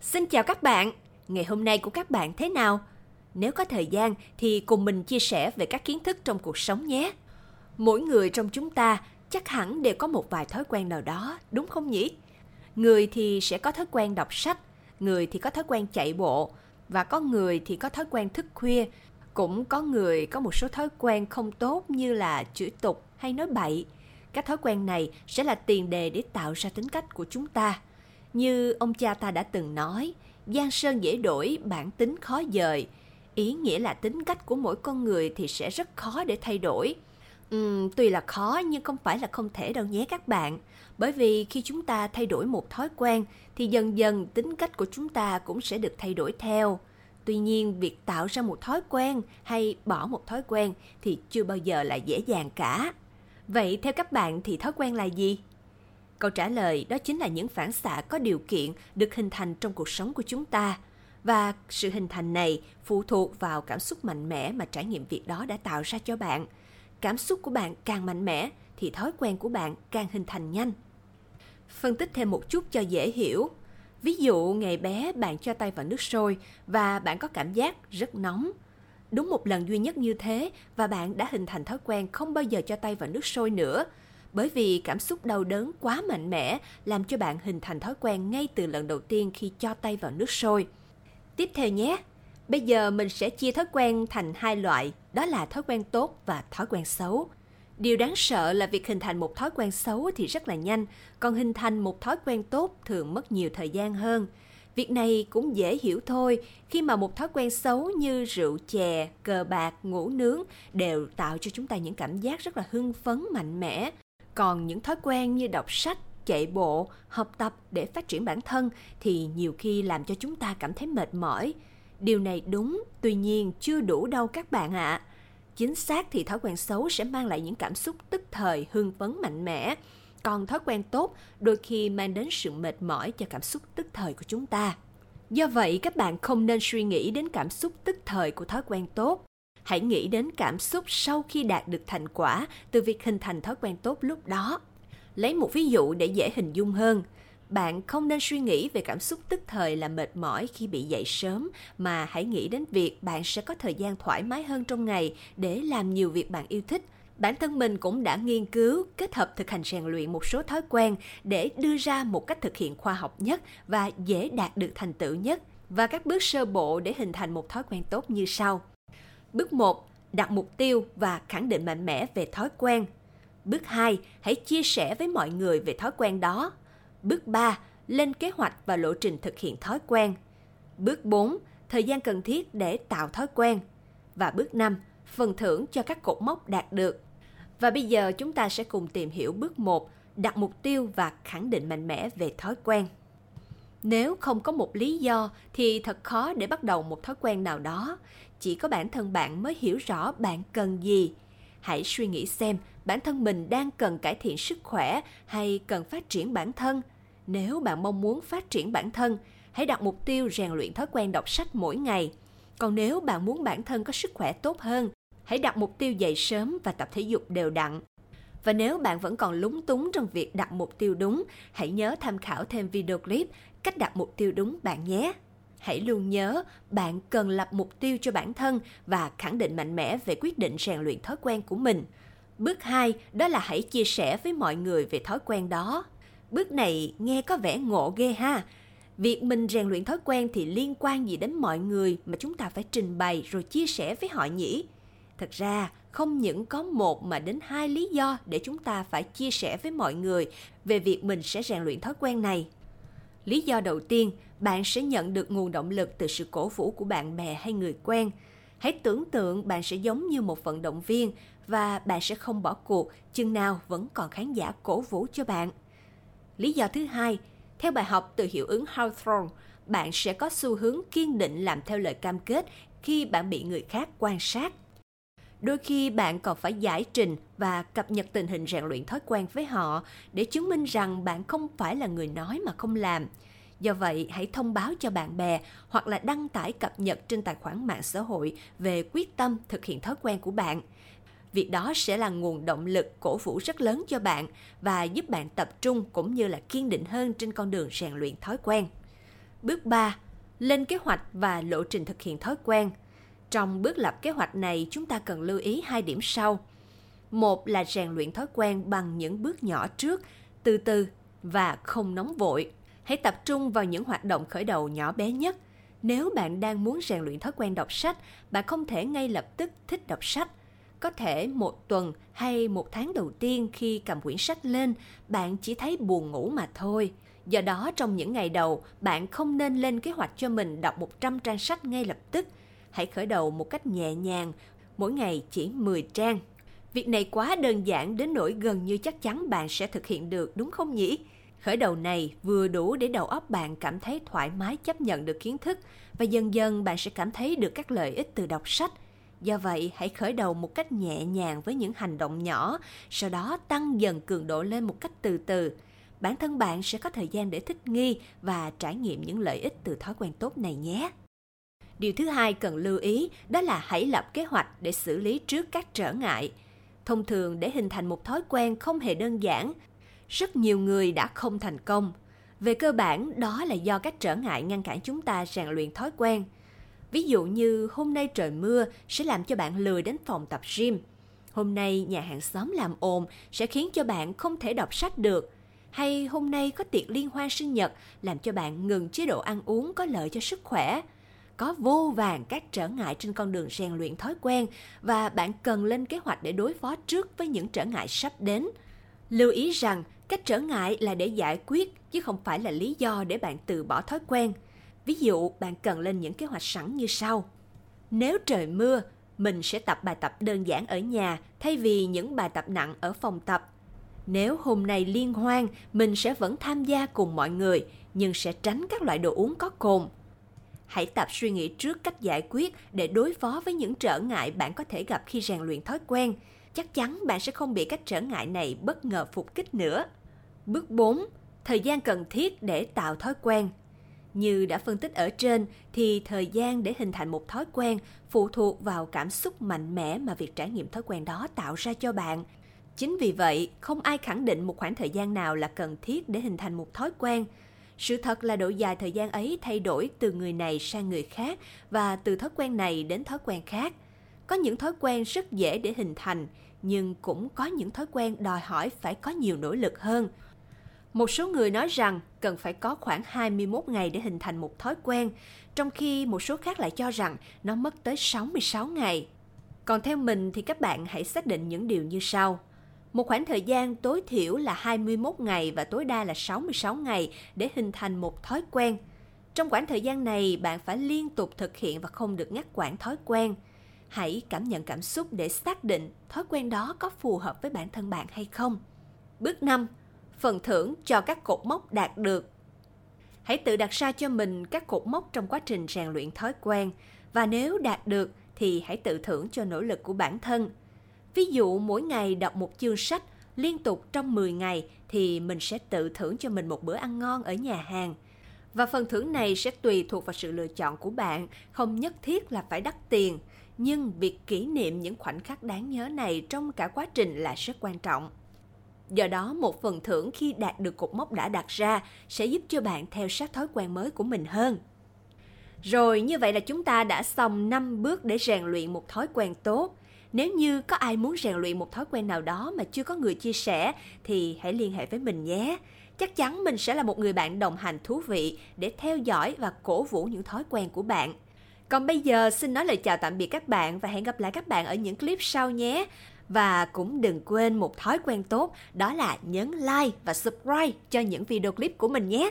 Xin chào các bạn, ngày hôm nay của các bạn thế nào? Nếu có thời gian thì cùng mình chia sẻ về các kiến thức trong cuộc sống nhé. Mỗi người trong chúng ta chắc hẳn đều có một vài thói quen nào đó, đúng không nhỉ? Người thì sẽ có thói quen đọc sách, người thì có thói quen chạy bộ và có người thì có thói quen thức khuya. Cũng có người có một số thói quen không tốt như là chửi tục hay nói bậy. Các thói quen này sẽ là tiền đề để tạo ra tính cách của chúng ta. Như ông cha ta đã từng nói, gian sơn dễ đổi, bản tính khó dời. Ý nghĩa là tính cách của mỗi con người thì sẽ rất khó để thay đổi. Uhm, tuy là khó nhưng không phải là không thể đâu nhé các bạn. Bởi vì khi chúng ta thay đổi một thói quen thì dần dần tính cách của chúng ta cũng sẽ được thay đổi theo. Tuy nhiên, việc tạo ra một thói quen hay bỏ một thói quen thì chưa bao giờ là dễ dàng cả. Vậy theo các bạn thì thói quen là gì? Câu trả lời đó chính là những phản xạ có điều kiện được hình thành trong cuộc sống của chúng ta. Và sự hình thành này phụ thuộc vào cảm xúc mạnh mẽ mà trải nghiệm việc đó đã tạo ra cho bạn. Cảm xúc của bạn càng mạnh mẽ, thì thói quen của bạn càng hình thành nhanh. Phân tích thêm một chút cho dễ hiểu. Ví dụ, ngày bé bạn cho tay vào nước sôi và bạn có cảm giác rất nóng. Đúng một lần duy nhất như thế và bạn đã hình thành thói quen không bao giờ cho tay vào nước sôi nữa – bởi vì cảm xúc đau đớn quá mạnh mẽ làm cho bạn hình thành thói quen ngay từ lần đầu tiên khi cho tay vào nước sôi. Tiếp theo nhé, bây giờ mình sẽ chia thói quen thành hai loại, đó là thói quen tốt và thói quen xấu. Điều đáng sợ là việc hình thành một thói quen xấu thì rất là nhanh, còn hình thành một thói quen tốt thường mất nhiều thời gian hơn. Việc này cũng dễ hiểu thôi, khi mà một thói quen xấu như rượu chè, cờ bạc, ngủ nướng đều tạo cho chúng ta những cảm giác rất là hưng phấn mạnh mẽ. Còn những thói quen như đọc sách, chạy bộ, học tập để phát triển bản thân thì nhiều khi làm cho chúng ta cảm thấy mệt mỏi. Điều này đúng, tuy nhiên chưa đủ đâu các bạn ạ. À. Chính xác thì thói quen xấu sẽ mang lại những cảm xúc tức thời, hưng phấn mạnh mẽ. Còn thói quen tốt đôi khi mang đến sự mệt mỏi cho cảm xúc tức thời của chúng ta. Do vậy, các bạn không nên suy nghĩ đến cảm xúc tức thời của thói quen tốt hãy nghĩ đến cảm xúc sau khi đạt được thành quả từ việc hình thành thói quen tốt lúc đó. Lấy một ví dụ để dễ hình dung hơn, bạn không nên suy nghĩ về cảm xúc tức thời là mệt mỏi khi bị dậy sớm mà hãy nghĩ đến việc bạn sẽ có thời gian thoải mái hơn trong ngày để làm nhiều việc bạn yêu thích. Bản thân mình cũng đã nghiên cứu kết hợp thực hành rèn luyện một số thói quen để đưa ra một cách thực hiện khoa học nhất và dễ đạt được thành tựu nhất. Và các bước sơ bộ để hình thành một thói quen tốt như sau. Bước 1. Đặt mục tiêu và khẳng định mạnh mẽ về thói quen. Bước 2. Hãy chia sẻ với mọi người về thói quen đó. Bước 3. Lên kế hoạch và lộ trình thực hiện thói quen. Bước 4. Thời gian cần thiết để tạo thói quen. Và bước 5. Phần thưởng cho các cột mốc đạt được. Và bây giờ chúng ta sẽ cùng tìm hiểu bước 1, đặt mục tiêu và khẳng định mạnh mẽ về thói quen. Nếu không có một lý do thì thật khó để bắt đầu một thói quen nào đó. Chỉ có bản thân bạn mới hiểu rõ bạn cần gì. Hãy suy nghĩ xem bản thân mình đang cần cải thiện sức khỏe hay cần phát triển bản thân. Nếu bạn mong muốn phát triển bản thân, hãy đặt mục tiêu rèn luyện thói quen đọc sách mỗi ngày. Còn nếu bạn muốn bản thân có sức khỏe tốt hơn, hãy đặt mục tiêu dậy sớm và tập thể dục đều đặn. Và nếu bạn vẫn còn lúng túng trong việc đặt mục tiêu đúng, hãy nhớ tham khảo thêm video clip cách đặt mục tiêu đúng bạn nhé. Hãy luôn nhớ, bạn cần lập mục tiêu cho bản thân và khẳng định mạnh mẽ về quyết định rèn luyện thói quen của mình. Bước 2 đó là hãy chia sẻ với mọi người về thói quen đó. Bước này nghe có vẻ ngộ ghê ha. Việc mình rèn luyện thói quen thì liên quan gì đến mọi người mà chúng ta phải trình bày rồi chia sẻ với họ nhỉ? Thật ra, không những có một mà đến hai lý do để chúng ta phải chia sẻ với mọi người về việc mình sẽ rèn luyện thói quen này. Lý do đầu tiên, bạn sẽ nhận được nguồn động lực từ sự cổ vũ của bạn bè hay người quen. Hãy tưởng tượng bạn sẽ giống như một vận động viên và bạn sẽ không bỏ cuộc chừng nào vẫn còn khán giả cổ vũ cho bạn. Lý do thứ hai, theo bài học từ hiệu ứng Hawthorne, bạn sẽ có xu hướng kiên định làm theo lời cam kết khi bạn bị người khác quan sát đôi khi bạn còn phải giải trình và cập nhật tình hình rèn luyện thói quen với họ để chứng minh rằng bạn không phải là người nói mà không làm do vậy hãy thông báo cho bạn bè hoặc là đăng tải cập nhật trên tài khoản mạng xã hội về quyết tâm thực hiện thói quen của bạn việc đó sẽ là nguồn động lực cổ vũ rất lớn cho bạn và giúp bạn tập trung cũng như là kiên định hơn trên con đường rèn luyện thói quen Bước 3. Lên kế hoạch và lộ trình thực hiện thói quen. Trong bước lập kế hoạch này, chúng ta cần lưu ý hai điểm sau. Một là rèn luyện thói quen bằng những bước nhỏ trước, từ từ và không nóng vội. Hãy tập trung vào những hoạt động khởi đầu nhỏ bé nhất. Nếu bạn đang muốn rèn luyện thói quen đọc sách, bạn không thể ngay lập tức thích đọc sách. Có thể một tuần hay một tháng đầu tiên khi cầm quyển sách lên, bạn chỉ thấy buồn ngủ mà thôi. Do đó, trong những ngày đầu, bạn không nên lên kế hoạch cho mình đọc 100 trang sách ngay lập tức. Hãy khởi đầu một cách nhẹ nhàng, mỗi ngày chỉ 10 trang. Việc này quá đơn giản đến nỗi gần như chắc chắn bạn sẽ thực hiện được đúng không nhỉ? Khởi đầu này vừa đủ để đầu óc bạn cảm thấy thoải mái chấp nhận được kiến thức và dần dần bạn sẽ cảm thấy được các lợi ích từ đọc sách. Do vậy, hãy khởi đầu một cách nhẹ nhàng với những hành động nhỏ, sau đó tăng dần cường độ lên một cách từ từ. Bản thân bạn sẽ có thời gian để thích nghi và trải nghiệm những lợi ích từ thói quen tốt này nhé. Điều thứ hai cần lưu ý đó là hãy lập kế hoạch để xử lý trước các trở ngại. Thông thường để hình thành một thói quen không hề đơn giản, rất nhiều người đã không thành công. Về cơ bản, đó là do các trở ngại ngăn cản chúng ta rèn luyện thói quen. Ví dụ như hôm nay trời mưa sẽ làm cho bạn lười đến phòng tập gym. Hôm nay nhà hàng xóm làm ồn sẽ khiến cho bạn không thể đọc sách được. Hay hôm nay có tiệc liên hoan sinh nhật làm cho bạn ngừng chế độ ăn uống có lợi cho sức khỏe. Có vô vàng các trở ngại trên con đường rèn luyện thói quen và bạn cần lên kế hoạch để đối phó trước với những trở ngại sắp đến. Lưu ý rằng Cách trở ngại là để giải quyết chứ không phải là lý do để bạn từ bỏ thói quen. Ví dụ, bạn cần lên những kế hoạch sẵn như sau. Nếu trời mưa, mình sẽ tập bài tập đơn giản ở nhà thay vì những bài tập nặng ở phòng tập. Nếu hôm nay liên hoan, mình sẽ vẫn tham gia cùng mọi người, nhưng sẽ tránh các loại đồ uống có cồn. Hãy tập suy nghĩ trước cách giải quyết để đối phó với những trở ngại bạn có thể gặp khi rèn luyện thói quen. Chắc chắn bạn sẽ không bị các trở ngại này bất ngờ phục kích nữa. Bước 4. Thời gian cần thiết để tạo thói quen. Như đã phân tích ở trên thì thời gian để hình thành một thói quen phụ thuộc vào cảm xúc mạnh mẽ mà việc trải nghiệm thói quen đó tạo ra cho bạn. Chính vì vậy, không ai khẳng định một khoảng thời gian nào là cần thiết để hình thành một thói quen. Sự thật là độ dài thời gian ấy thay đổi từ người này sang người khác và từ thói quen này đến thói quen khác. Có những thói quen rất dễ để hình thành, nhưng cũng có những thói quen đòi hỏi phải có nhiều nỗ lực hơn. Một số người nói rằng cần phải có khoảng 21 ngày để hình thành một thói quen, trong khi một số khác lại cho rằng nó mất tới 66 ngày. Còn theo mình thì các bạn hãy xác định những điều như sau. Một khoảng thời gian tối thiểu là 21 ngày và tối đa là 66 ngày để hình thành một thói quen. Trong khoảng thời gian này, bạn phải liên tục thực hiện và không được ngắt quãng thói quen. Hãy cảm nhận cảm xúc để xác định thói quen đó có phù hợp với bản thân bạn hay không. Bước 5 phần thưởng cho các cột mốc đạt được. Hãy tự đặt ra cho mình các cột mốc trong quá trình rèn luyện thói quen và nếu đạt được thì hãy tự thưởng cho nỗ lực của bản thân. Ví dụ mỗi ngày đọc một chương sách liên tục trong 10 ngày thì mình sẽ tự thưởng cho mình một bữa ăn ngon ở nhà hàng. Và phần thưởng này sẽ tùy thuộc vào sự lựa chọn của bạn, không nhất thiết là phải đắt tiền, nhưng việc kỷ niệm những khoảnh khắc đáng nhớ này trong cả quá trình là rất quan trọng. Do đó, một phần thưởng khi đạt được cột mốc đã đặt ra sẽ giúp cho bạn theo sát thói quen mới của mình hơn. Rồi, như vậy là chúng ta đã xong 5 bước để rèn luyện một thói quen tốt. Nếu như có ai muốn rèn luyện một thói quen nào đó mà chưa có người chia sẻ thì hãy liên hệ với mình nhé. Chắc chắn mình sẽ là một người bạn đồng hành thú vị để theo dõi và cổ vũ những thói quen của bạn. Còn bây giờ, xin nói lời chào tạm biệt các bạn và hẹn gặp lại các bạn ở những clip sau nhé. Và cũng đừng quên một thói quen tốt, đó là nhấn like và subscribe cho những video clip của mình nhé.